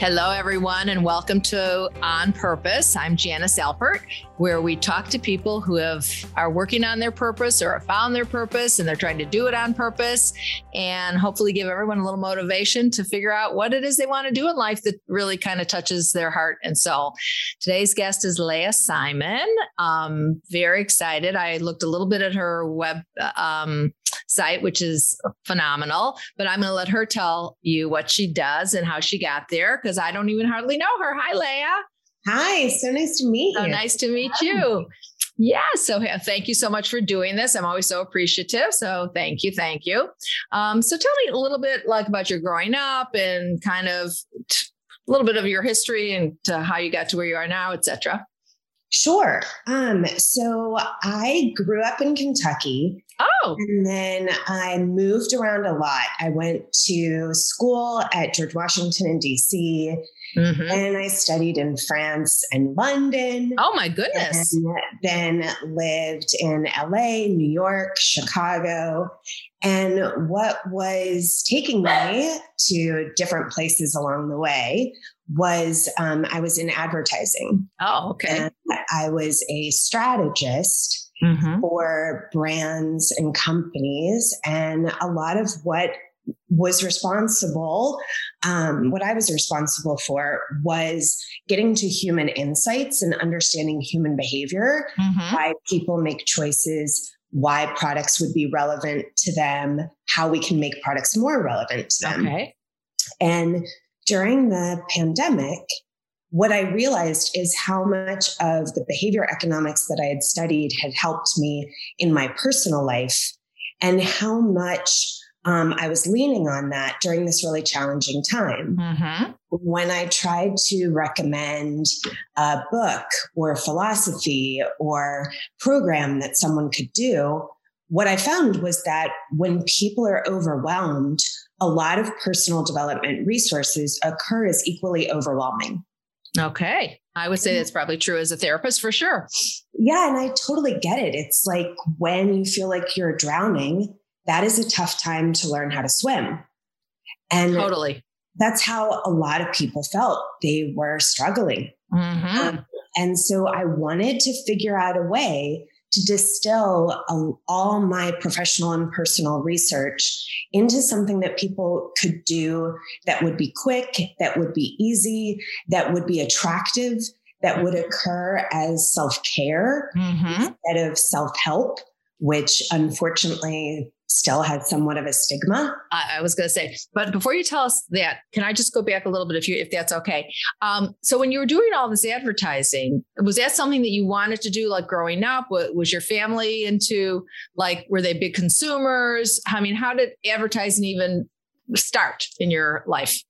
Hello, everyone, and welcome to On Purpose. I'm Janice Alpert, where we talk to people who have are working on their purpose or have found their purpose, and they're trying to do it on purpose, and hopefully give everyone a little motivation to figure out what it is they want to do in life that really kind of touches their heart and soul. Today's guest is Leah Simon. Um, very excited. I looked a little bit at her web um, site, which is phenomenal. But I'm going to let her tell you what she does and how she got there because I don't even hardly know her. Hi, Leah. Hi, so nice to meet you. So nice to meet you. Yeah, so thank you so much for doing this. I'm always so appreciative. So thank you, thank you. Um, so tell me a little bit like about your growing up and kind of t- a little bit of your history and how you got to where you are now, etc. Sure. Um, so I grew up in Kentucky. Oh. And then I moved around a lot. I went to school at George Washington in DC. Mm-hmm. And I studied in France and London. Oh my goodness. then lived in LA, New York, Chicago. And what was taking me to different places along the way was um, I was in advertising. Oh, okay. And I was a strategist mm-hmm. for brands and companies. And a lot of what was responsible, um, what I was responsible for was getting to human insights and understanding human behavior, mm-hmm. why people make choices, why products would be relevant to them, how we can make products more relevant to them. Okay. And during the pandemic, what I realized is how much of the behavior economics that I had studied had helped me in my personal life and how much um, I was leaning on that during this really challenging time. Mm-hmm. When I tried to recommend a book or philosophy or program that someone could do, what I found was that when people are overwhelmed, a lot of personal development resources occur as equally overwhelming. Okay. I would say that's probably true as a therapist for sure. Yeah. And I totally get it. It's like when you feel like you're drowning, that is a tough time to learn how to swim. And totally. That's how a lot of people felt. They were struggling. Mm-hmm. Um, and so I wanted to figure out a way to distill a, all my professional and personal research into something that people could do that would be quick, that would be easy, that would be attractive, that would occur as self care mm-hmm. instead of self help, which unfortunately still has somewhat of a stigma. I, I was going to say, but before you tell us that, can I just go back a little bit if you if that's okay? Um, so when you were doing all this advertising, was that something that you wanted to do, like growing up? Was, was your family into like were they big consumers? I mean, how did advertising even start in your life?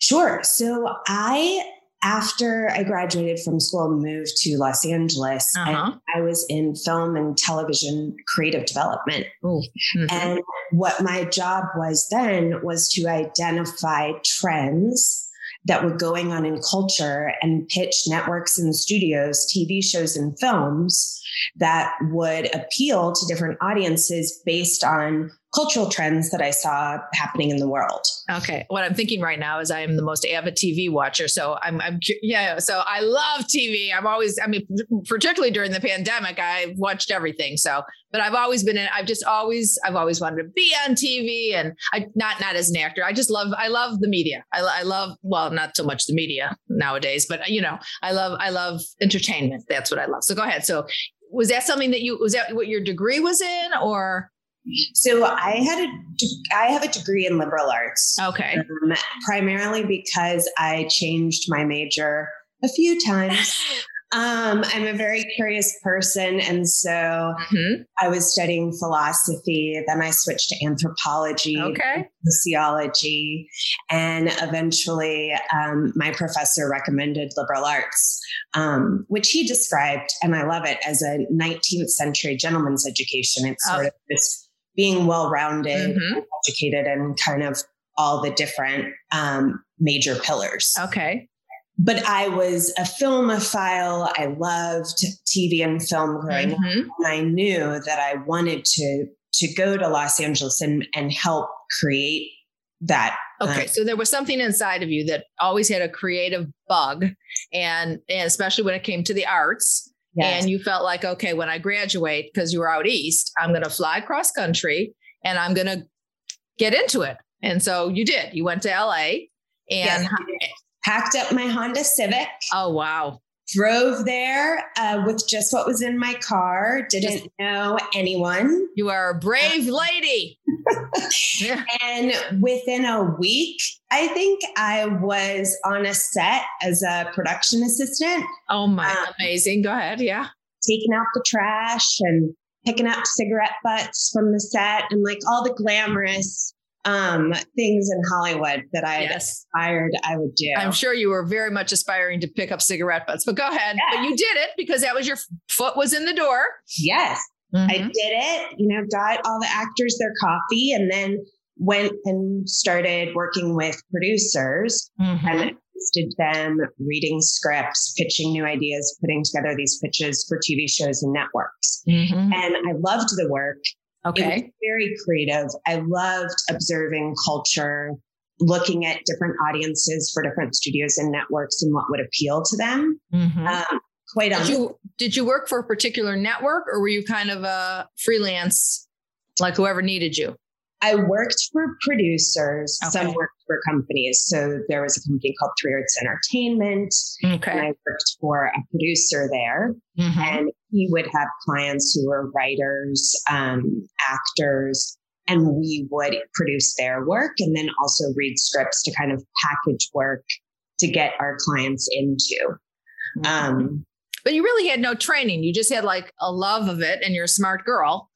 Sure. So I after I graduated from school, and moved to Los Angeles, uh-huh. and I was in film and television creative development. Mm-hmm. And what my job was then was to identify trends that were going on in culture and pitch networks and studios, TV shows and films that would appeal to different audiences based on cultural trends that I saw happening in the world. Okay. What I'm thinking right now is I am the most avid TV watcher. So I'm, I'm, yeah. So I love TV. I'm always, I mean, particularly during the pandemic, I watched everything. So, but I've always been in, I've just always, I've always wanted to be on TV and I, not, not as an actor. I just love, I love the media. I, I love, well, not so much the media nowadays, but you know, I love, I love entertainment. That's what I love. So go ahead. So was that something that you, was that what your degree was in or? So I had a I have a degree in liberal arts. Okay. Um, primarily because I changed my major a few times. Um, I'm a very curious person. And so mm-hmm. I was studying philosophy. Then I switched to anthropology, okay. sociology. And eventually, um, my professor recommended liberal arts, um, which he described, and I love it, as a 19th century gentleman's education. It's sort oh. of this being well rounded, mm-hmm. educated, and kind of all the different um, major pillars. Okay. But I was a filmophile. I loved TV and film growing mm-hmm. up. And I knew that I wanted to, to go to Los Angeles and, and help create that Okay, uh, so there was something inside of you that always had a creative bug, and, and especially when it came to the arts. Yes. And you felt like, okay, when I graduate, because you were out east, I'm going to fly cross country and I'm going to get into it. And so you did. You went to LA and yes, packed up my Honda Civic. Oh, wow drove there uh, with just what was in my car didn't just, know anyone you are a brave lady and within a week i think i was on a set as a production assistant oh my um, amazing go ahead yeah taking out the trash and picking up cigarette butts from the set and like all the glamorous um, things in Hollywood that I yes. aspired I would do. I'm sure you were very much aspiring to pick up cigarette butts, but go ahead. But you did it because that was your foot was in the door. Yes. Mm-hmm. I did it, you know, got all the actors their coffee and then went and started working with producers mm-hmm. and assisted them reading scripts, pitching new ideas, putting together these pitches for TV shows and networks. Mm-hmm. And I loved the work. Okay. very creative. I loved observing culture, looking at different audiences for different studios and networks and what would appeal to them. Mm-hmm. Um, quite did you, did you work for a particular network or were you kind of a freelance, like whoever needed you? I worked for producers. Okay. Some worked for companies. So there was a company called Three Arts Entertainment. Okay. And I worked for a producer there. Mm-hmm. And he would have clients who were writers, um, actors, and we would produce their work and then also read scripts to kind of package work to get our clients into. Mm-hmm. Um, but you really had no training. You just had like a love of it and you're a smart girl.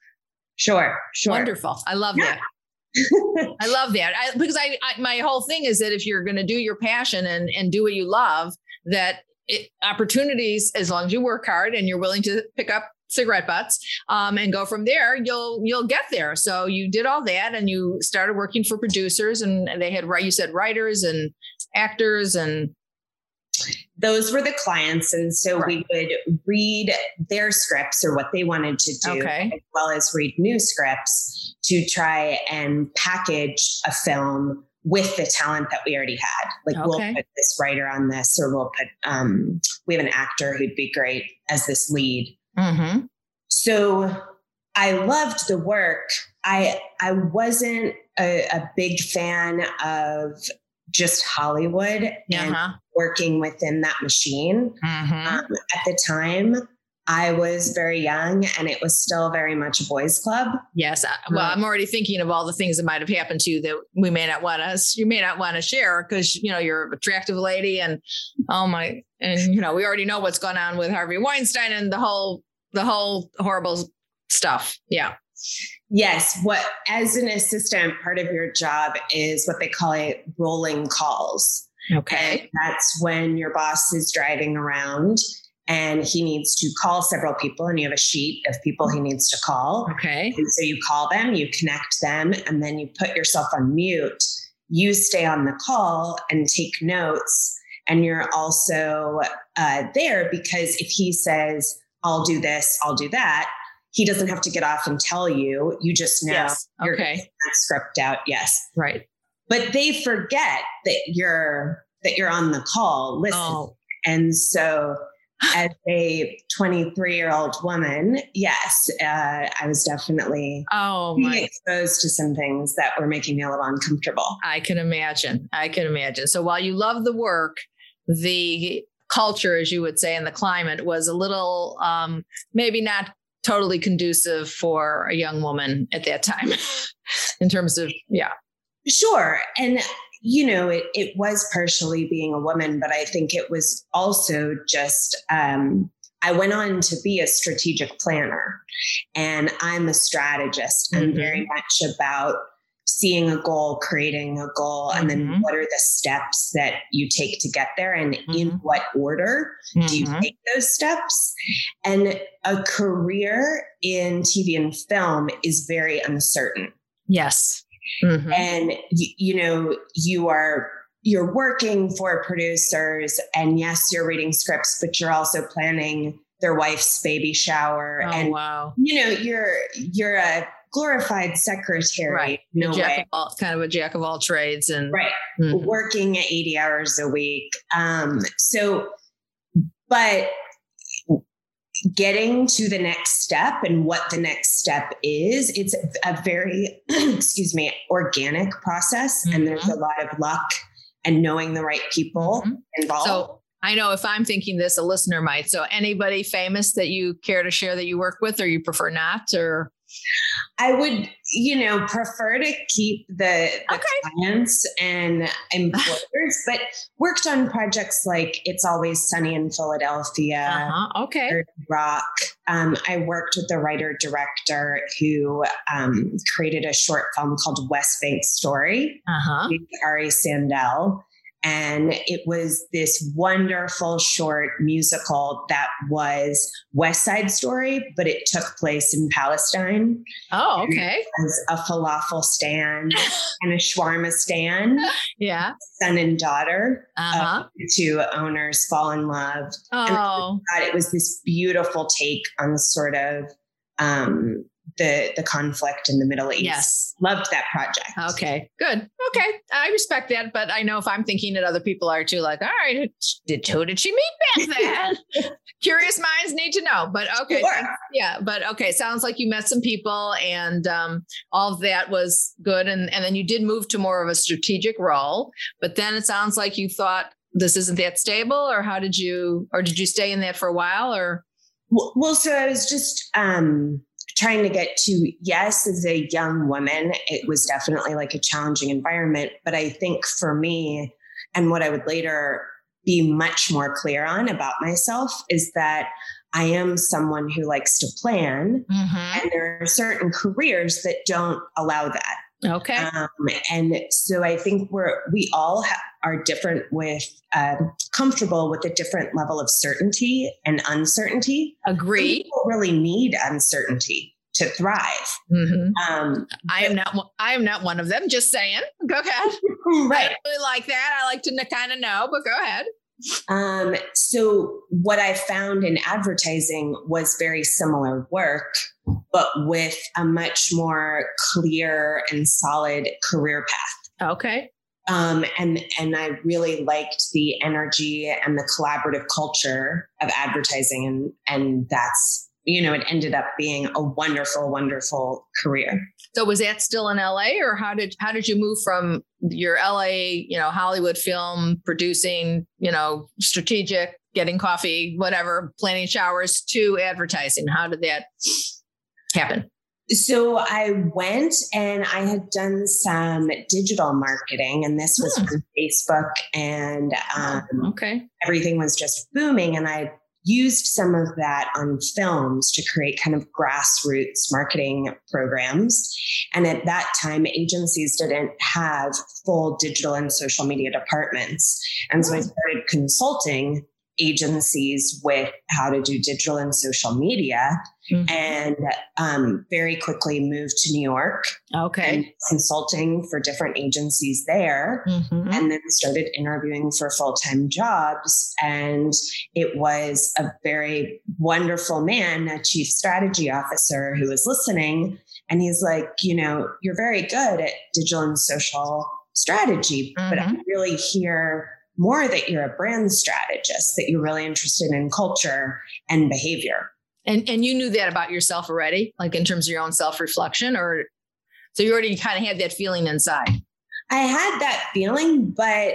Sure, sure. Wonderful. I love yeah. that. I love that I, because I, I, my whole thing is that if you're going to do your passion and and do what you love, that it, opportunities, as long as you work hard and you're willing to pick up cigarette butts um, and go from there, you'll you'll get there. So you did all that and you started working for producers and they had right. You said writers and actors and those were the clients. And so right. we would read their scripts or what they wanted to do, okay. as well as read new scripts to try and package a film with the talent that we already had. Like okay. we'll put this writer on this, or we'll put um, we have an actor who'd be great as this lead. Mm-hmm. So I loved the work. I I wasn't a, a big fan of just Hollywood uh-huh. and working within that machine. Mm-hmm. Um, at the time, I was very young and it was still very much a boys club. Yes. Well, I'm already thinking of all the things that might have happened to you that we may not want us, you may not want to share because, you know, you're an attractive lady and oh my, and, you know, we already know what's going on with Harvey Weinstein and the whole, the whole horrible stuff. Yeah. Yes. What, as an assistant, part of your job is what they call it rolling calls. Okay. And that's when your boss is driving around and he needs to call several people and you have a sheet of people he needs to call. Okay. And so you call them, you connect them, and then you put yourself on mute. You stay on the call and take notes. And you're also uh, there because if he says, I'll do this, I'll do that, he doesn't have to get off and tell you. You just know yes. okay. script out. Yes. Right. But they forget that you're that you're on the call listen. Oh. And so as a 23 year old woman, yes, uh, I was definitely oh my. exposed to some things that were making me a little uncomfortable. I can imagine. I can imagine. So while you love the work, the culture, as you would say, and the climate was a little um, maybe not totally conducive for a young woman at that time in terms of, yeah. Sure. And you know, it, it was partially being a woman, but I think it was also just, um, I went on to be a strategic planner and I'm a strategist. Mm-hmm. I'm very much about seeing a goal, creating a goal, mm-hmm. and then mm-hmm. what are the steps that you take to get there and mm-hmm. in what order mm-hmm. do you mm-hmm. take those steps? And a career in TV and film is very uncertain. Yes. Mm-hmm. And you, you know, you are you're working for producers and yes, you're reading scripts, but you're also planning their wife's baby shower. Oh, and wow. you know, you're you're a glorified secretary. Right. No jack all, kind of a jack of all trades and right. Mm-hmm. Working 80 hours a week. Um, so, but getting to the next step and what the next step is, it's a very, excuse me, organic process. Mm-hmm. And there's a lot of luck and knowing the right people mm-hmm. involved. So I know if I'm thinking this, a listener might. So anybody famous that you care to share that you work with or you prefer not or I would, you know, prefer to keep the, the okay. clients and employers, but worked on projects like It's Always Sunny in Philadelphia. Uh-huh. Okay. Rock. Um, I worked with the writer director who um, created a short film called West Bank Story, uh-huh. Ari Sandel. And it was this wonderful short musical that was West Side Story, but it took place in Palestine. Oh, okay. As a falafel stand and a shawarma stand. Yeah. Son and daughter. Uh-huh. two owners fall in love. Oh. And it was this beautiful take on the sort of um, the the conflict in the Middle East. Yes, loved that project. Okay, good. Okay, I respect that, but I know if I'm thinking that other people are too, like, all right, did who did she meet back then? Curious minds need to know. But okay, sure. yeah, but okay, sounds like you met some people, and um, all of that was good, and and then you did move to more of a strategic role, but then it sounds like you thought this isn't that stable, or how did you, or did you stay in that for a while, or? Well, so I was just um trying to get to yes as a young woman it was definitely like a challenging environment but i think for me and what i would later be much more clear on about myself is that i am someone who likes to plan mm-hmm. and there are certain careers that don't allow that okay um, and so i think we're we all ha- are different with uh, comfortable with a different level of certainty and uncertainty. Agree. People really need uncertainty to thrive. Mm-hmm. Um, I am not. I am not one of them. Just saying. Go ahead. right. I really like that. I like to kind of know, but go ahead. Um, so what I found in advertising was very similar work, but with a much more clear and solid career path. Okay. Um, and and I really liked the energy and the collaborative culture of advertising, and and that's you know it ended up being a wonderful, wonderful career. So was that still in LA, or how did how did you move from your LA, you know, Hollywood film producing, you know, strategic, getting coffee, whatever, planning showers to advertising? How did that happen? So I went and I had done some digital marketing, and this was hmm. from Facebook, and um, okay, everything was just booming. And I used some of that on films to create kind of grassroots marketing programs. And at that time, agencies didn't have full digital and social media departments, and so I hmm. started consulting agencies with how to do digital and social media mm-hmm. and um, very quickly moved to New York. Okay. consulting for different agencies there mm-hmm. and then started interviewing for full time jobs. And it was a very wonderful man, a chief strategy officer who was listening. And he's like, you know, you're very good at digital and social strategy, mm-hmm. but I really hear more that you're a brand strategist, that you're really interested in culture and behavior. And and you knew that about yourself already, like in terms of your own self-reflection, or so you already kind of had that feeling inside. I had that feeling, but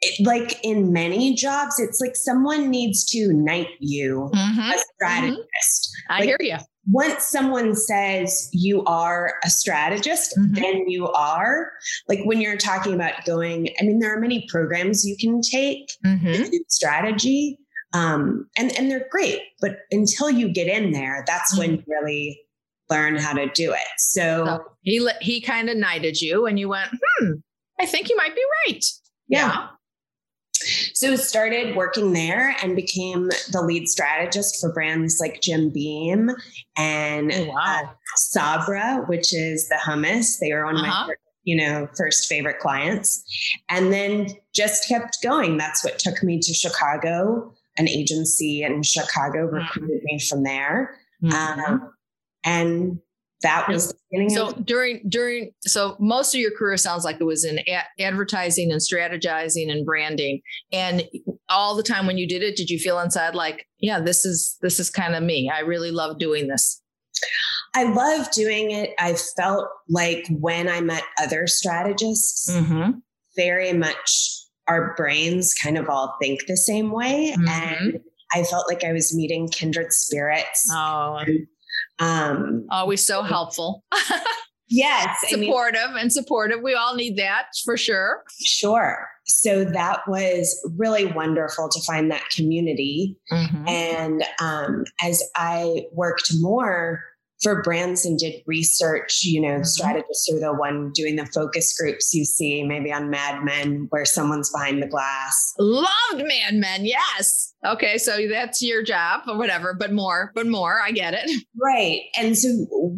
it, like in many jobs, it's like someone needs to knight you, mm-hmm. a strategist. Mm-hmm. I like, hear you once someone says you are a strategist, mm-hmm. then you are. Like when you're talking about going, I mean, there are many programs you can take mm-hmm. strategy. Um, and, and they're great, but until you get in there, that's mm-hmm. when you really learn how to do it. So, so he he kind of knighted you, and you went, "Hmm, I think you might be right." yeah. yeah. So started working there and became the lead strategist for brands like Jim Beam and oh, wow. uh, Sabra, which is the hummus. They were one of uh-huh. my you know first favorite clients, and then just kept going. That's what took me to Chicago. An agency in Chicago mm-hmm. recruited mm-hmm. me from there, mm-hmm. um, and that was the beginning. So of- during during so most of your career sounds like it was in advertising and strategizing and branding. And all the time when you did it, did you feel inside like, yeah, this is this is kind of me. I really love doing this. I love doing it. I felt like when I met other strategists, Mm-hmm. very much our brains kind of all think the same way. Mhm. And I felt like I was meeting kindred spirits. Oh, Um, always so helpful, yes, I mean, supportive, and supportive. We all need that for sure. sure. So that was really wonderful to find that community. Mhm. And um, as I worked more for brands and did research, you know, Mhm. strategists are the one doing the focus groups you see maybe on Mad Men where someone's behind the glass. Loved Mad Men. Yes. Okay, so that's your job or whatever, but more, but more. I get it. Right. And so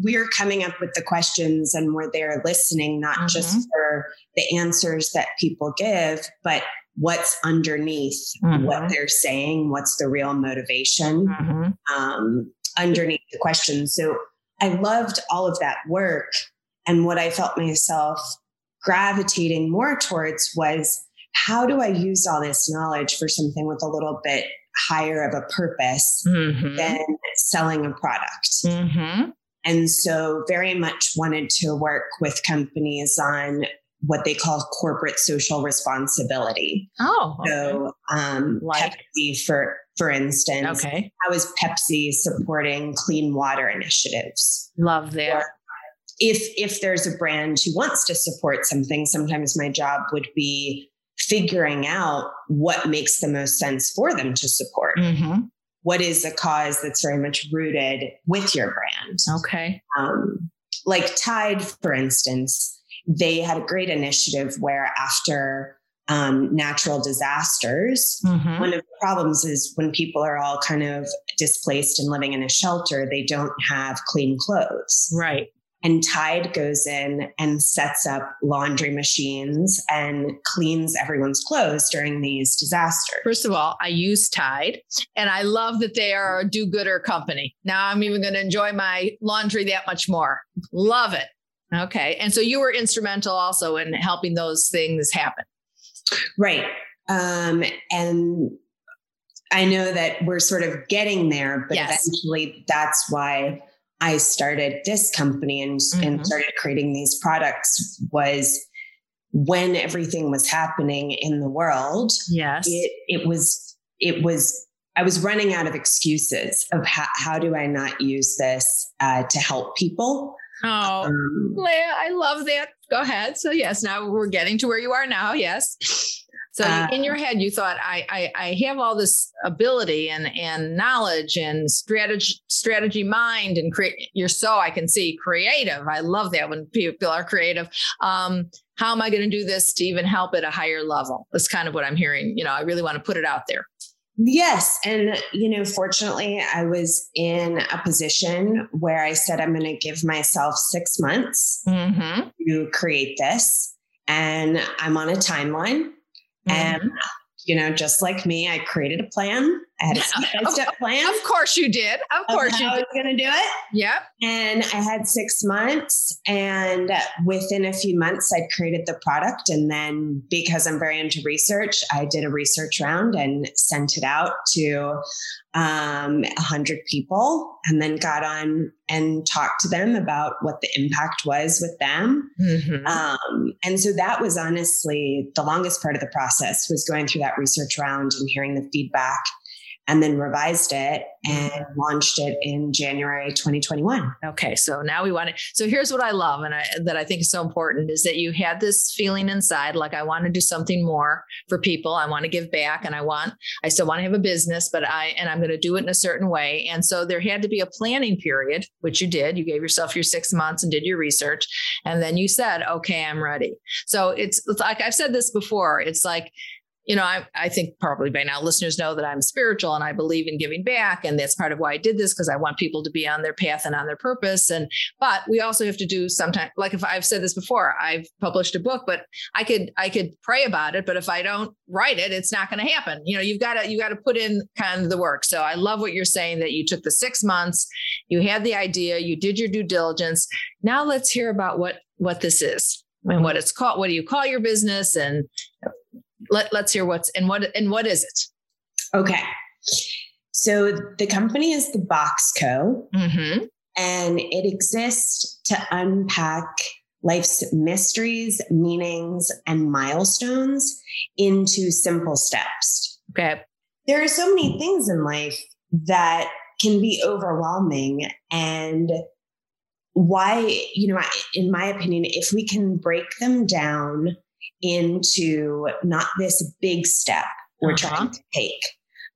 we're coming up with the questions and we're there listening, not just Mhm. for the answers that people give, but what's underneath Mhm. what they're saying, what's the real motivation Mhm. um, underneath the question. So I loved all of that work. And what I felt myself gravitating more towards was how do I use all this knowledge for something with a little bit higher of a purpose Mhm. than selling a product? Mhm. And so, very much wanted to work with companies on what they call corporate social responsibility. Oh, okay. So, um, Like? Pepsi, for for instance, okay. how is Pepsi supporting clean water initiatives? Love that. Or if if there's a brand who wants to support something, sometimes my job would be figuring out what makes the most sense for them to support. Mhm. What is a cause that's very much rooted with your brand? Okay. um, like Tide, for instance, they had a great initiative where after um, natural disasters, Mhm. one of the problems is when people are all kind of displaced and living in a shelter, they don't have clean clothes. Right. And Tide goes in and sets up laundry machines and cleans everyone's clothes during these disasters. First of all, I use Tide and I love that they are a do gooder company. Now I'm even going to enjoy my laundry that much more. Love it. Okay. And so you were instrumental also in helping those things happen. Right. Um, and I know that we're sort of getting there, but Yes. eventually that's why I started this company and, and Mhm. started creating these products was when everything was happening in the world, Yes. it, it was, it was, I was running out of excuses of how, how do I not use this uh, to help people? oh, Um, Leah, I love that. Go ahead. So yes, now we're getting to where you are now. Yes. So Uh, in your head, you thought, I, I I have all this ability and and knowledge and strategy strategy mind and create. You're so I can see creative. I love that when people are creative. Um, how am I going to do this to even help at a higher level? That's kind of what I'm hearing. You know, I really want to put it out there. Yes. And, you know, fortunately, I was in a position where I said, I'm going to give myself six months Mm-hmm. to create this. And I'm on a timeline. And, Mm-hmm. you know, just like me, I created a plan. I had a step by plan Of course you did. Of of course you how I was going to do it. Yep. And I had six months. And within a few months, I'd created the product. And then because I'm very into research, I did a research round and sent it out to um, 100 people and then got on and talked to them about what the impact was with them. Mhm. Um, and so that was honestly the longest part of the process was going through that research round and hearing the feedback and then revised it and mm-hmm. launched it in January 2021. Okay, so now we want to. So here's what I love, and I, that I think is so important is that you had this feeling inside, like I want to do something more for people. I want to give back, and I want. I still want to have a business, but I and I'm going to do it in a certain way. And so there had to be a planning period, which you did. You gave yourself your six months and did your research, and then you said, "Okay, I'm ready." So it's, it's like I've said this before. It's like you know, I, I think probably by now listeners know that I'm spiritual and I believe in giving back. And that's part of why I did this because I want people to be on their path and on their purpose. And, but we also have to do sometimes, like if I've said this before, I've published a book, but I could, I could pray about it. But if I don't write it, it's not going to happen. You know, you've got to, you got to put in kind of the work. So I love what you're saying that you took the six months, you had the idea, you did your due diligence. Now let's hear about what, what this is and what it's called. What do you call your business and let, let's hear what's and what and what is it? Okay. So the company is the Box Co. Mm-hmm. And it exists to unpack life's mysteries, meanings, and milestones into simple steps. Okay. There are so many things in life that can be overwhelming. And why, you know, in my opinion, if we can break them down into not this big step we're uh-huh. trying to take,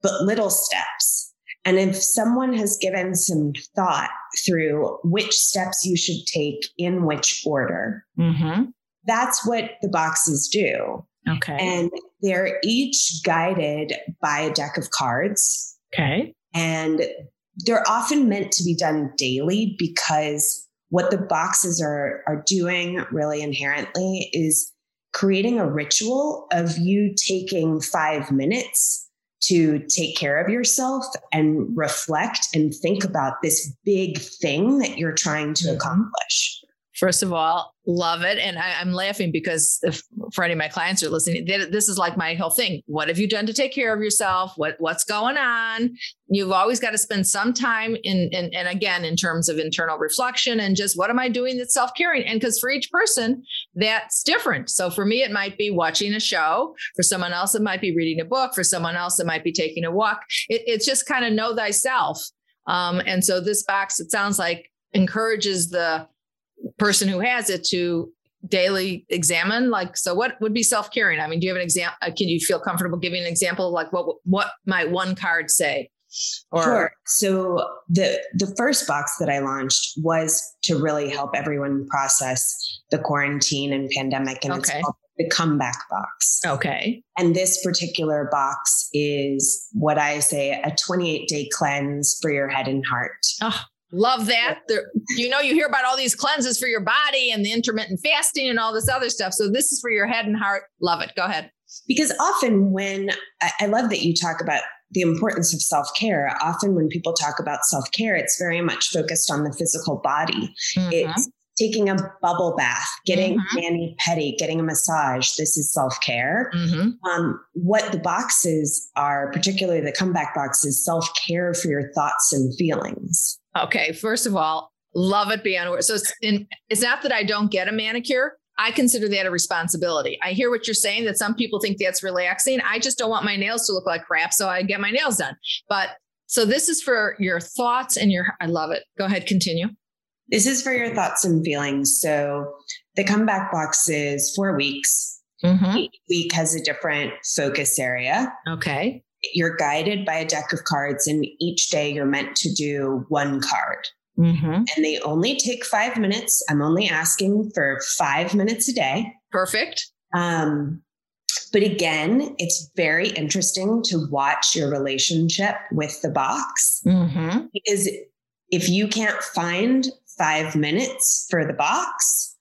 but little steps. And if someone has given some thought through which steps you should take in which order, mm-hmm. that's what the boxes do. Okay. And they're each guided by a deck of cards. Okay. And they're often meant to be done daily because what the boxes are, are doing really inherently is creating a ritual of you taking five minutes to take care of yourself and reflect and think about this big thing that you're trying to mm-hmm. accomplish. First of all, love it. And I, am laughing because if for any of my clients are listening, this is like my whole thing. What have you done to take care of yourself? What what's going on? You've always got to spend some time in, in and again in terms of internal reflection and just what am I doing that's self-caring? And because for each person, that's different. So for me, it might be watching a show. For someone else, it might be reading a book. For someone else, it might be taking a walk. It, it's just kind of know thyself. Um, and so this box, it sounds like encourages the person who has it to daily examine like so what would be self-caring i mean do you have an example uh, can you feel comfortable giving an example like what what might one card say? Or sure. so the the first box that i launched was to really help everyone process the quarantine and pandemic and okay. it's called the comeback box. Okay. And this particular box is what i say a 28 day cleanse for your head and heart. Oh Love that. There, you know, you hear about all these cleanses for your body and the intermittent fasting and all this other stuff. So this is for your head and heart. Love it. Go ahead. Because often when I, love that you talk about the importance of self care, often when people talk about self care, it's very much focused on the physical body. Mm-hmm. It's taking a bubble bath, getting mm-hmm. mani pedi, getting a massage. This is self care. Mm-hmm. Um, what the boxes are, particularly the comeback box, is self care for your thoughts and feelings. Okay, first of all, love it beyond words. So it's, in, it's not that I don't get a manicure. I consider that a responsibility. I hear what you're saying that some people think that's relaxing. I just don't want my nails to look like crap, so I get my nails done. But so this is for your thoughts and your I love it. Go ahead, continue. This is for your thoughts and feelings. So the comeback box is four weeks. Mm-hmm. Each week has a different focus area. Okay you're guided by a deck of cards, and each day you're meant to do one card. Mm-hmm. And they only take five minutes. I'm only asking for five minutes a day. Perfect. Um, but again, it's very interesting to watch your relationship with the box mm-hmm. because if you can't find five minutes for the box,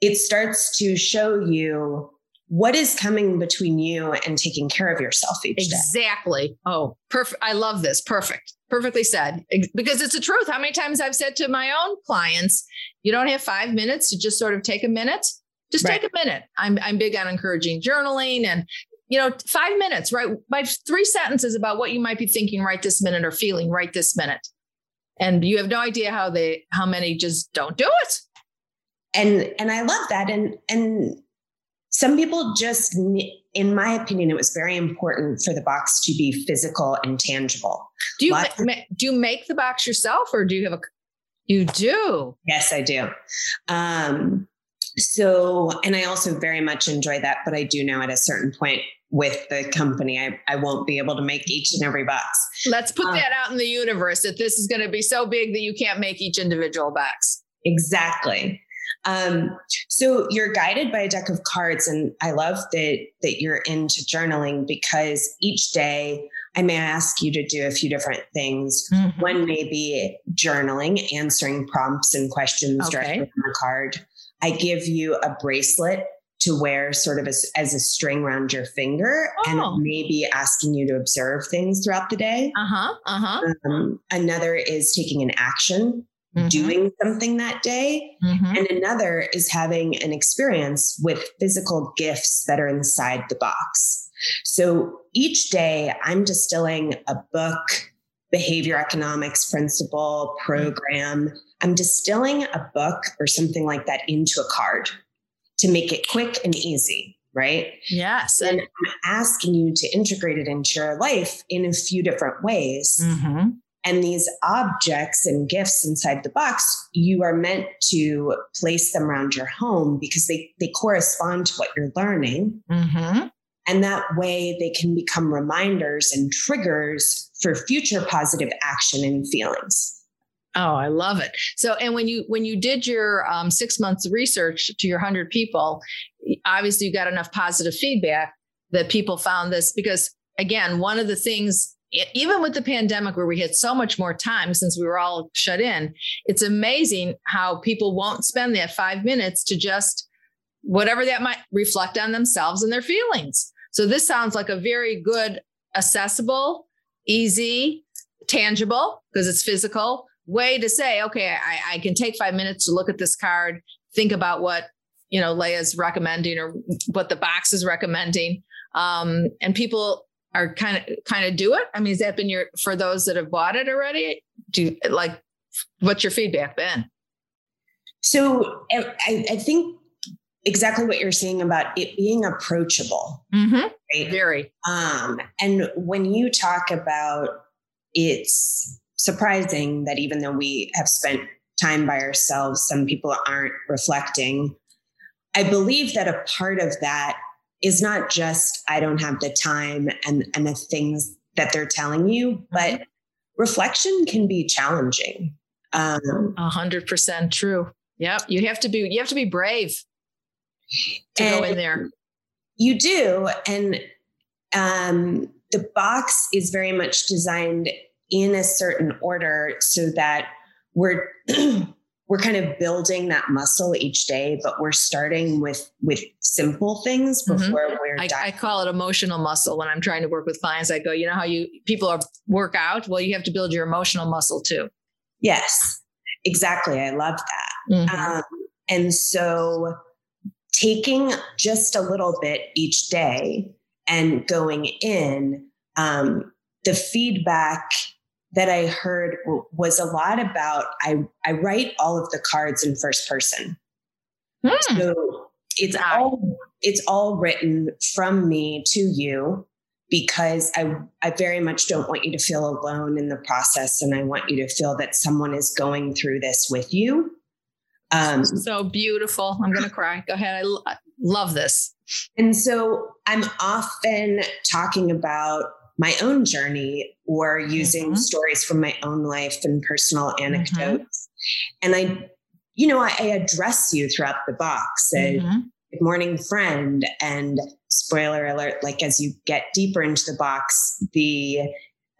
it starts to show you what is coming between you and taking care of yourself each exactly. day? Exactly. Oh, perfect. I love this. Perfect. Perfectly said. Because it's the truth. How many times I've said to my own clients, you don't have five minutes to just sort of take a minute? Just right. take a minute. I'm, I'm big on encouraging journaling and, you know, five minutes, right? My three sentences about what you might be thinking right this minute or feeling right this minute. And you have no idea how they, how many just don't do it. And, and I love that. And, and some people just, in my opinion, it was very important for the box to be physical and tangible. Do you Lots ma- do you make the box yourself, or do you have a? You do. Yes, I do. Um, so, and I also very much enjoy that, but I do know at a certain point with the company, I, I won't be able to make each and every box. Let's put um, that out in the universe that this is going to be so big that you can't make each individual box. Exactly. Um, so you're guided by a deck of cards, and I love that that you're into journaling because each day I may ask you to do a few different things. Mm-hmm. One may be journaling, answering prompts and questions okay. directly from the card. I give you a bracelet to wear sort of as, as a string around your finger oh. and maybe asking you to observe things throughout the day. Uh-huh. Uh-huh. Um, another is taking an action, mm-hmm. doing something that day. Mm-hmm. And another is having an experience with physical gifts that are inside the box. So each day I'm distilling a book, behavior economics principle, program. I'm distilling a book or something like that into a card to make it quick and easy, right? Yes. And I'm asking you to integrate it into your life in a few different ways. Mm-hmm. And these objects and gifts inside the box, you are meant to place them around your home because they, they correspond to what you're learning. Mm-hmm. And that way they can become reminders and triggers for future positive action and feelings. Oh, I love it. So, and when you when you did your um, six months research to your hundred people, obviously you got enough positive feedback that people found this because again, one of the things, even with the pandemic where we had so much more time since we were all shut in, it's amazing how people won't spend that five minutes to just whatever that might reflect on themselves and their feelings. So this sounds like a very good, accessible, easy, tangible because it's physical way to say, okay, I, I can take five minutes to look at this card, think about what you know Leah's recommending or what the box is recommending, um, and people are kind of kind of do it. I mean, has that been your for those that have bought it already? Do like what's your feedback been? So I, I think exactly what you're saying about it being approachable. Mm-hmm. Right? Very. Um, and when you talk about it's surprising that even though we have spent time by ourselves, some people aren't reflecting. I believe that a part of that is not just I don't have the time and, and the things that they're telling you, but mm-hmm. reflection can be challenging. Um, a hundred percent true. Yep. You have to be, you have to be brave to go in there. You do. And um, the box is very much designed in a certain order so that we're we're kind of building that muscle each day but we're starting with with simple things mm-hmm. before mm-hmm. we're I, I, call it emotional muscle when i'm trying to work with clients i go you know how you people are work out well you have to build your emotional muscle too yes exactly i love that mm-hmm. um, and so taking just a little bit each day and going in um, the feedback that I heard was a lot about I, I write all of the cards in first person. Hmm. So it's all it's all written from me to you because I I very much don't want you to feel alone in the process and I want you to feel that someone is going through this with you. Um, so beautiful. I'm going to cry. Go ahead. I, love this. And so I'm often talking about my own journey or using mm-hmm. stories from my own life and personal mm-hmm. anecdotes. Mm-hmm. And I, you know, I, I, address you throughout the box. And mm-hmm. good morning, friend. And spoiler alert, like as you get deeper into the box, the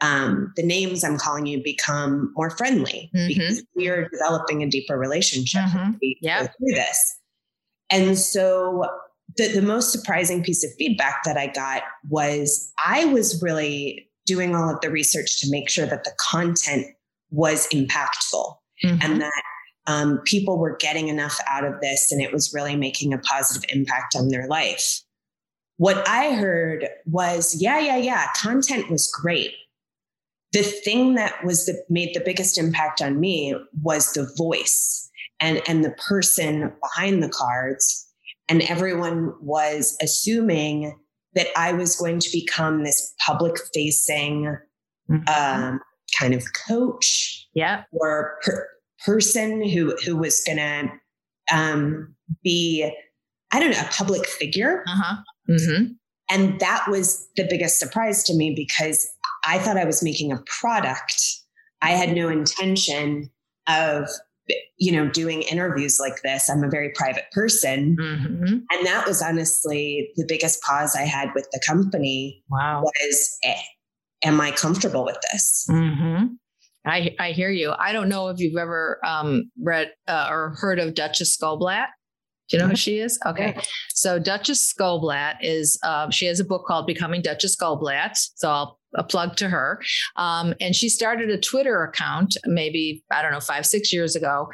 um, the names I'm calling you become more friendly mm-hmm. because we are developing a deeper relationship. Mm-hmm. Yeah. Through this. And so the, the most surprising piece of feedback that I got was I was really doing all of the research to make sure that the content was impactful mm-hmm. and that um, people were getting enough out of this and it was really making a positive impact on their life. What I heard was, yeah, yeah, yeah, content was great. The thing that was the made the biggest impact on me was the voice and, and the person behind the cards and everyone was assuming that I was going to become this public facing mm-hmm. um, kind of coach yeah. or per- person who, who was going to um, be, I don't know, a public figure. Uh-huh. Mm-hmm. And that was the biggest surprise to me because I thought I was making a product. I had no intention of you know, doing interviews like this. I'm a very private person. Mm-hmm. And that was honestly the biggest pause I had with the company. Wow. Was, eh, am I comfortable with this? Mm-hmm. I, I hear you. I don't know if you've ever um, read uh, or heard of Duchess Goldblatt. Do you know who she is? Okay. So Duchess Goldblatt is, uh, she has a book called Becoming Duchess Goldblatt. So I'll a plug to her. Um, and she started a Twitter account maybe, I don't know, five, six years ago.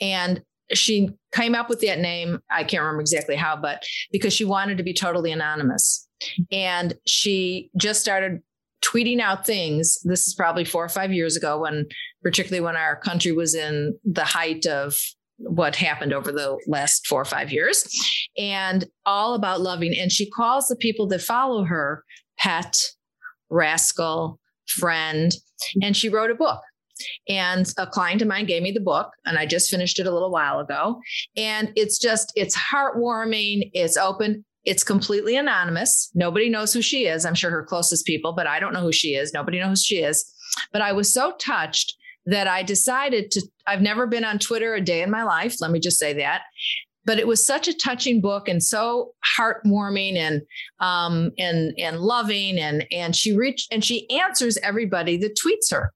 And she came up with that name. I can't remember exactly how, but because she wanted to be totally anonymous. And she just started tweeting out things. This is probably four or five years ago when, particularly when our country was in the height of what happened over the last four or five years and all about loving. And she calls the people that follow her pet, rascal, friend. And she wrote a book. And a client of mine gave me the book, and I just finished it a little while ago. And it's just, it's heartwarming, it's open, it's completely anonymous. Nobody knows who she is. I'm sure her closest people, but I don't know who she is. Nobody knows who she is. But I was so touched that I decided to, I've never been on Twitter a day in my life. Let me just say that. But it was such a touching book and so heartwarming and um, and and loving and and she reached and she answers everybody that tweets her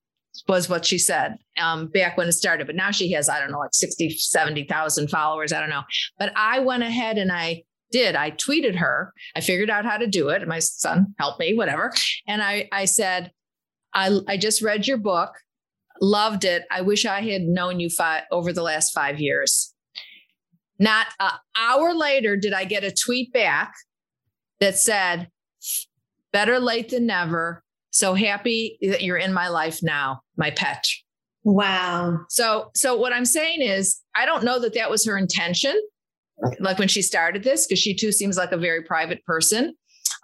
was what she said um, back when it started. But now she has, I don't know, like 60, 70,000 followers. I don't know. But I went ahead and I did. I tweeted her. I figured out how to do it. My son helped me, whatever. And I, I said, I, I just read your book loved it. I wish I had known you five, over the last five years. Not an hour later did I get a tweet back that said, better late than never. So happy that you're in my life now, my pet. Wow. So, so what I'm saying is, I don't know that that was her intention, like when she started this, because she too seems like a very private person.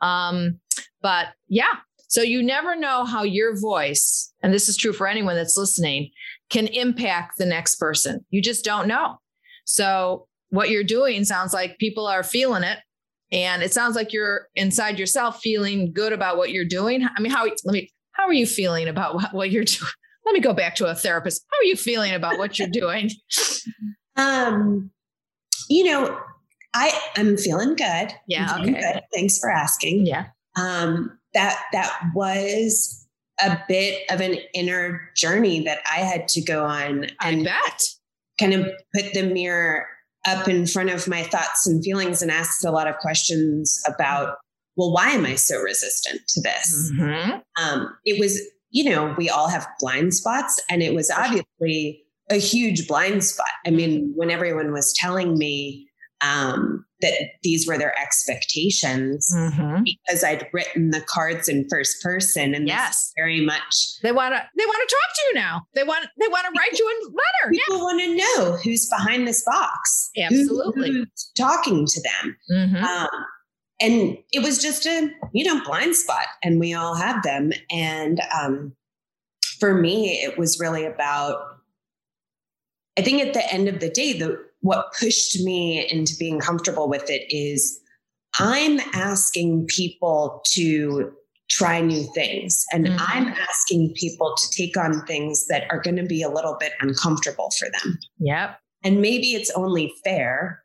Um, but yeah, so you never know how your voice, and this is true for anyone that's listening, can impact the next person. You just don't know. So what you're doing sounds like people are feeling it. And it sounds like you're inside yourself feeling good about what you're doing. I mean, how let me how are you feeling about what, what you're doing? Let me go back to a therapist. How are you feeling about what you're doing? um, you know, I I'm feeling good. Yeah. Okay. Good. Thanks for asking. Yeah. Um, that that was a bit of an inner journey that I had to go on and bet. kind of put the mirror up in front of my thoughts and feelings and asked a lot of questions about, well, why am I so resistant to this? Mm-hmm. Um, it was, you know, we all have blind spots, and it was obviously a huge blind spot. I mean, when everyone was telling me, um, that these were their expectations mm-hmm. because I'd written the cards in first person and yes very much they want to they want to talk to you now they want they want to write you a letter people yeah. want to know who's behind this box absolutely Who, talking to them mm-hmm. um, and it was just a you know blind spot and we all have them and um, for me it was really about I think at the end of the day the what pushed me into being comfortable with it is I'm asking people to try new things and mm-hmm. I'm asking people to take on things that are going to be a little bit uncomfortable for them. Yep. And maybe it's only fair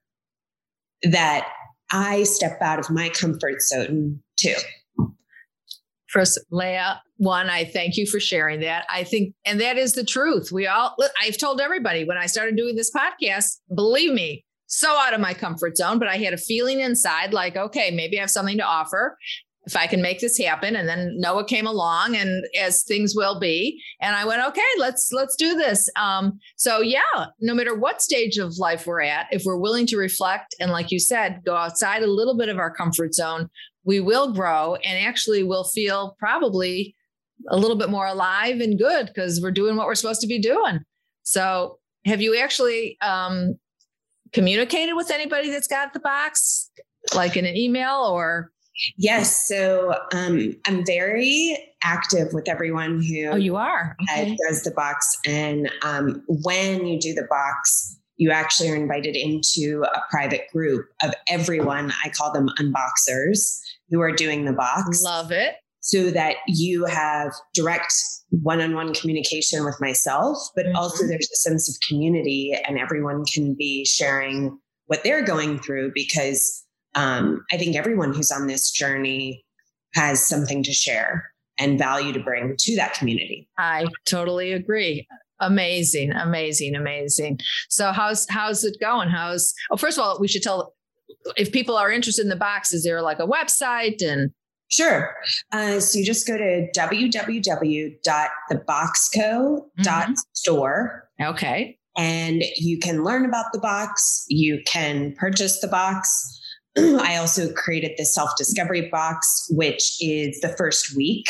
that I step out of my comfort zone too. First, Leah, one, I thank you for sharing that. I think, and that is the truth. We all, I've told everybody when I started doing this podcast, believe me, so out of my comfort zone, but I had a feeling inside like, okay, maybe I have something to offer if I can make this happen. And then Noah came along and as things will be. And I went, okay, let's, let's do this. Um, so yeah, no matter what stage of life we're at, if we're willing to reflect and like you said, go outside a little bit of our comfort zone, we will grow and actually will feel probably a little bit more alive and good because we're doing what we're supposed to be doing. So, have you actually um, communicated with anybody that's got the box, like in an email or? Yes. So um, I'm very active with everyone who oh, you are okay. does the box. And um, when you do the box, you actually are invited into a private group of everyone. I call them unboxers who are doing the box. Love it. so that you have direct one-on-one communication with myself but mm-hmm. also there's a sense of community and everyone can be sharing what they're going through because um, i think everyone who's on this journey has something to share and value to bring to that community i totally agree amazing amazing amazing so how's how's it going how's oh first of all we should tell if people are interested in the box is there like a website and Sure. Uh, so you just go to www.theboxco.store. Mm-hmm. Okay. And you can learn about the box. You can purchase the box. I also created the self discovery box, which is the first week.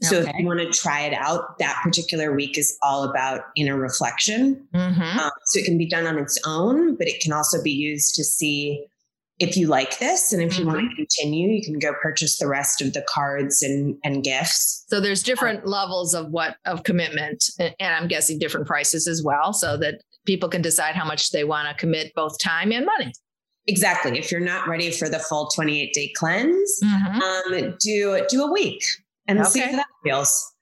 So okay. if you want to try it out, that particular week is all about inner reflection. Mm-hmm. Um, so it can be done on its own, but it can also be used to see if you like this and if mm-hmm. you want to continue, you can go purchase the rest of the cards and, and gifts. So there's different um, levels of what of commitment, and I'm guessing different prices as well, so that people can decide how much they want to commit both time and money. Exactly. If you're not ready for the full 28 day cleanse, mm-hmm. um, do do a week and okay. see how that feels.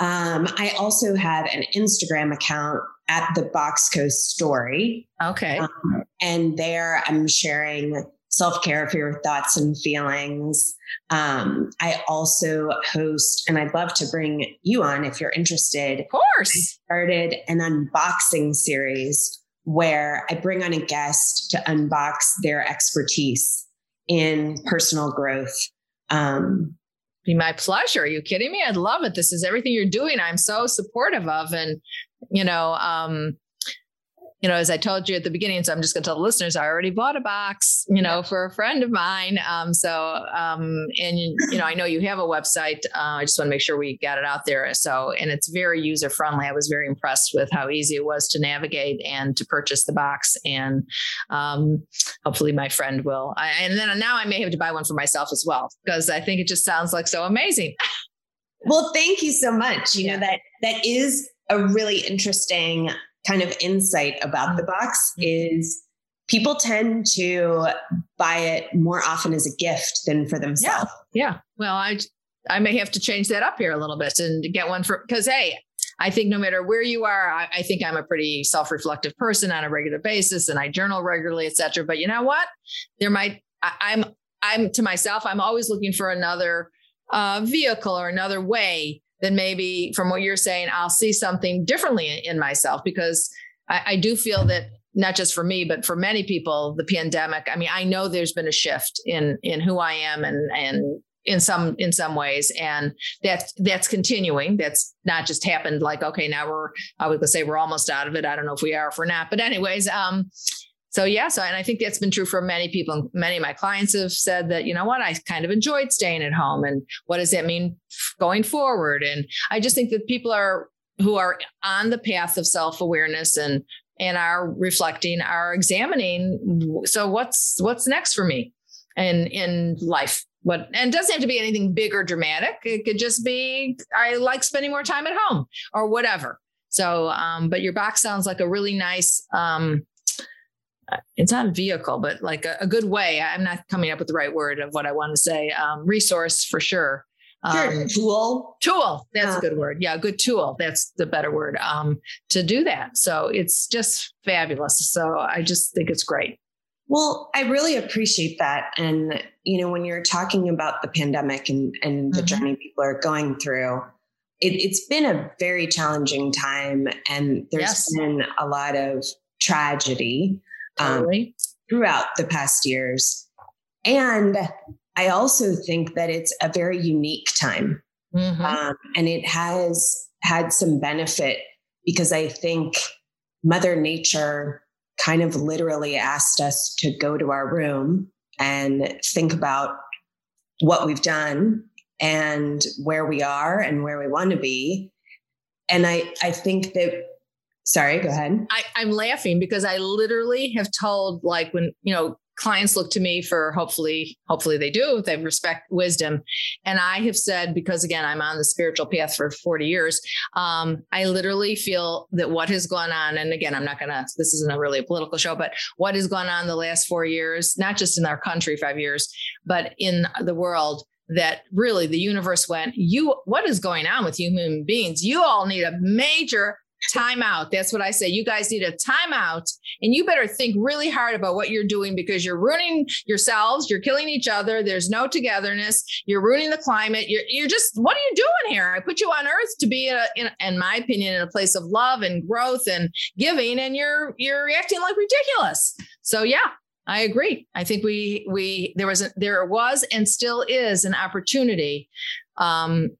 Um, I also have an Instagram account at the Boxco Story. Okay. Um, and there I'm sharing self care for your thoughts and feelings. Um, I also host, and I'd love to bring you on if you're interested. Of course. I started an unboxing series where I bring on a guest to unbox their expertise in personal growth. Um, be my pleasure. Are you kidding me? I'd love it. This is everything you're doing. I'm so supportive of. And, you know, um, you know, as I told you at the beginning, so I'm just going to tell the listeners, I already bought a box, you know, for a friend of mine. Um, so, um, and you know, I know you have a website. Uh, I just want to make sure we got it out there. So, and it's very user friendly. I was very impressed with how easy it was to navigate and to purchase the box. And um, hopefully, my friend will. I, and then now I may have to buy one for myself as well because I think it just sounds like so amazing. Well, thank you so much. You yeah. know that that is a really interesting kind of insight about the box mm-hmm. is people tend to buy it more often as a gift than for themselves. Yeah. yeah. Well, I I may have to change that up here a little bit and get one for because hey, I think no matter where you are, I, I think I'm a pretty self-reflective person on a regular basis and I journal regularly, etc. But you know what? There might I, I'm I'm to myself, I'm always looking for another uh, vehicle or another way then maybe from what you're saying, I'll see something differently in myself because I, I do feel that not just for me, but for many people, the pandemic. I mean, I know there's been a shift in in who I am and and in some in some ways. And that's that's continuing. That's not just happened like okay now we're i would say we're almost out of it. I don't know if we are if we're not. But anyways um so yeah so and i think that's been true for many people many of my clients have said that you know what? I kind of enjoyed staying at home and what does that mean going forward? And i just think that people are who are on the path of self-awareness and and are reflecting are examining so what's what's next for me in in life? What and doesn't have to be anything big or dramatic. It could just be i like spending more time at home or whatever. So um, but your box sounds like a really nice um, it's not a vehicle, but like a, a, good way. I'm not coming up with the right word of what I want to say. Um, resource for sure. Um, tool. Tool. That's a good word. Yeah, good tool. That's the better word um, to do that. So it's just fabulous. So I just think it's great. Well, I really appreciate that. And, you know, when you're talking about the pandemic and, and the mm-hmm. journey people are going through, it, has been a very challenging time. And there's yes. been a lot of tragedy um, throughout the past years. And I also think that it's a very unique time. Mm-hmm. Um, and it has had some benefit because I think Mother Nature kind of literally asked us to go to our room and think about what we've done and where we are and where we want to be. And I, I think that Sorry, go ahead. I, I'm laughing because I literally have told like when, you know, clients look to me for hopefully hopefully they do they respect wisdom and i have said because again i'm on the spiritual path for 40 years um, i literally feel that what has gone on and again i'm not gonna this isn't a really a political show but what has gone on the last four years not just in our country five years but in the world that really the universe went, you, what is going on with human beings? You all need a major timeout. That's what I say. You guys need a timeout and you better think really hard about what you're doing because you're ruining yourselves. You're killing each other. There's no togetherness. You're ruining the climate. You're, you're just, what are you doing here? I put you on earth to be, a, in, in my opinion, in a place of love and growth and giving, and you're, you're acting like ridiculous. So yeah, I agree. I think we we there was a, there was and still is an opportunity um,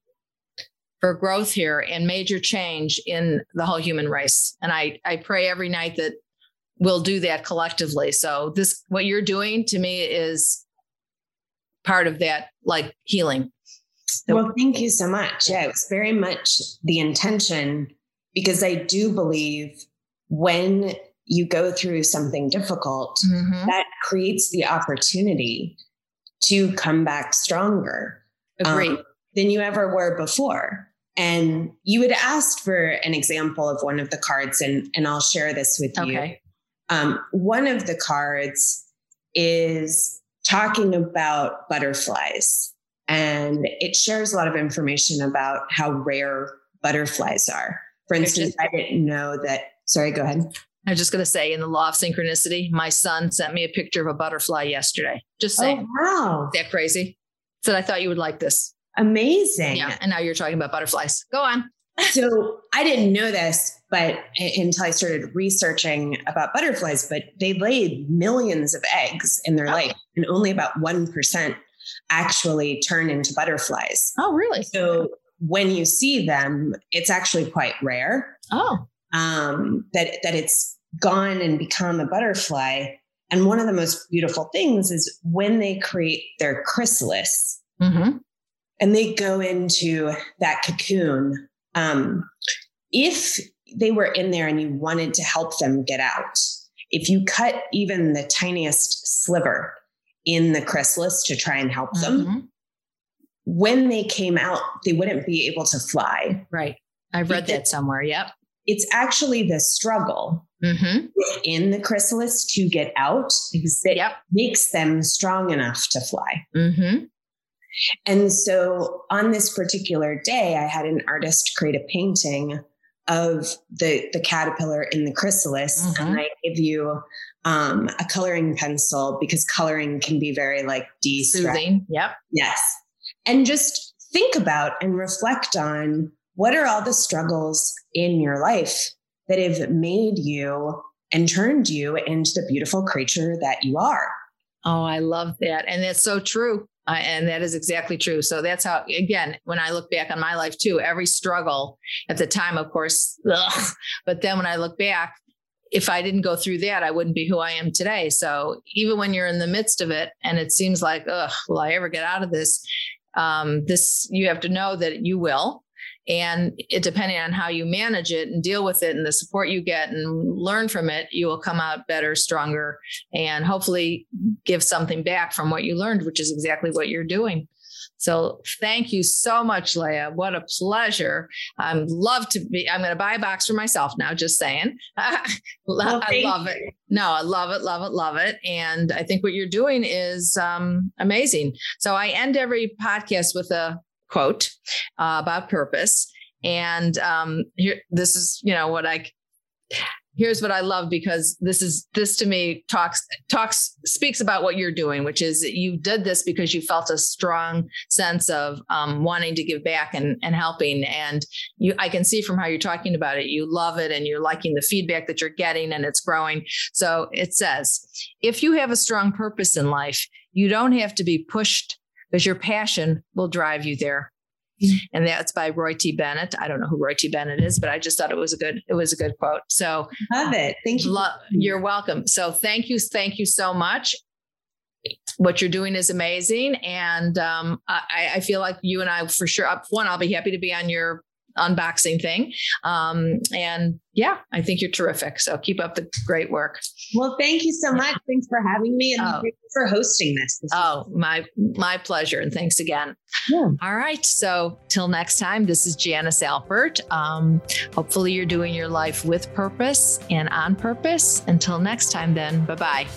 for growth here and major change in the whole human race. And I I pray every night that we'll do that collectively. So this what you're doing to me is part of that like healing. Well, thank you so much. Yeah, it's very much the intention because I do believe when you go through something difficult, mm-hmm. that creates the opportunity to come back stronger um, than you ever were before. And you had asked for an example of one of the cards, and, and I'll share this with you. Okay. Um, one of the cards is talking about butterflies, and it shares a lot of information about how rare butterflies are. For instance, I didn't know that. Sorry, go ahead. I was just going to say, in the law of synchronicity, my son sent me a picture of a butterfly yesterday. Just oh, saying. Oh, wow. Is that crazy? Said, I thought you would like this. Amazing. Yeah. And now you're talking about butterflies. Go on. so I didn't know this, but until I started researching about butterflies, but they lay millions of eggs in their oh. life, and only about 1% actually turn into butterflies. Oh, really? So when you see them, it's actually quite rare. Oh. Um, that that it's gone and become a butterfly. And one of the most beautiful things is when they create their chrysalis mm-hmm. And they go into that cocoon. Um, if they were in there and you wanted to help them get out, if you cut even the tiniest sliver in the chrysalis to try and help them, mm-hmm. when they came out, they wouldn't be able to fly. Right. I've read that somewhere. Yep. It's actually the struggle mm-hmm. in the chrysalis to get out that yep. makes them strong enough to fly. Mm-hmm. And so on this particular day, I had an artist create a painting of the the caterpillar in the chrysalis, mm-hmm. and I give you um, a coloring pencil because coloring can be very like de-soothing. Yep. Yes. And just think about and reflect on what are all the struggles in your life that have made you and turned you into the beautiful creature that you are. Oh, I love that. And that's so true. Uh, and that is exactly true. So that's how, again, when I look back on my life too, every struggle at the time, of course, ugh, but then when I look back, if I didn't go through that, I wouldn't be who I am today. So even when you're in the midst of it and it seems like, ugh, will I ever get out of this? Um, this, you have to know that you will and it depending on how you manage it and deal with it and the support you get and learn from it you will come out better stronger and hopefully give something back from what you learned which is exactly what you're doing so thank you so much, Leah. What a pleasure. I'm love to be. I'm going to buy a box for myself now. Just saying. well, I love it. No, I love it, love it, love it. And I think what you're doing is um, amazing. So I end every podcast with a quote uh, about purpose. And um, here, this is, you know, what I here's what I love because this is this to me talks talks speaks about what you're doing, which is you did this because you felt a strong sense of um, wanting to give back and and helping, and you I can see from how you're talking about it, you love it and you're liking the feedback that you're getting and it's growing. So it says, if you have a strong purpose in life, you don't have to be pushed because your passion will drive you there. Mm-hmm. And that's by Roy T. Bennett. I don't know who Roy T. Bennett is, but I just thought it was a good it was a good quote. So love it. Thank you. Lo- you're welcome. So thank you, thank you so much. What you're doing is amazing, and um, I, I, feel like you and I for sure. One, I'll be happy to be on your unboxing thing. Um, and yeah, I think you're terrific. So keep up the great work. Well, thank you so much. Thanks for having me and oh. for hosting this. this oh, my my pleasure. And thanks again. Yeah. All right. So till next time, this is Janice Alpert. Um, hopefully you're doing your life with purpose and on purpose. Until next time, then, bye bye.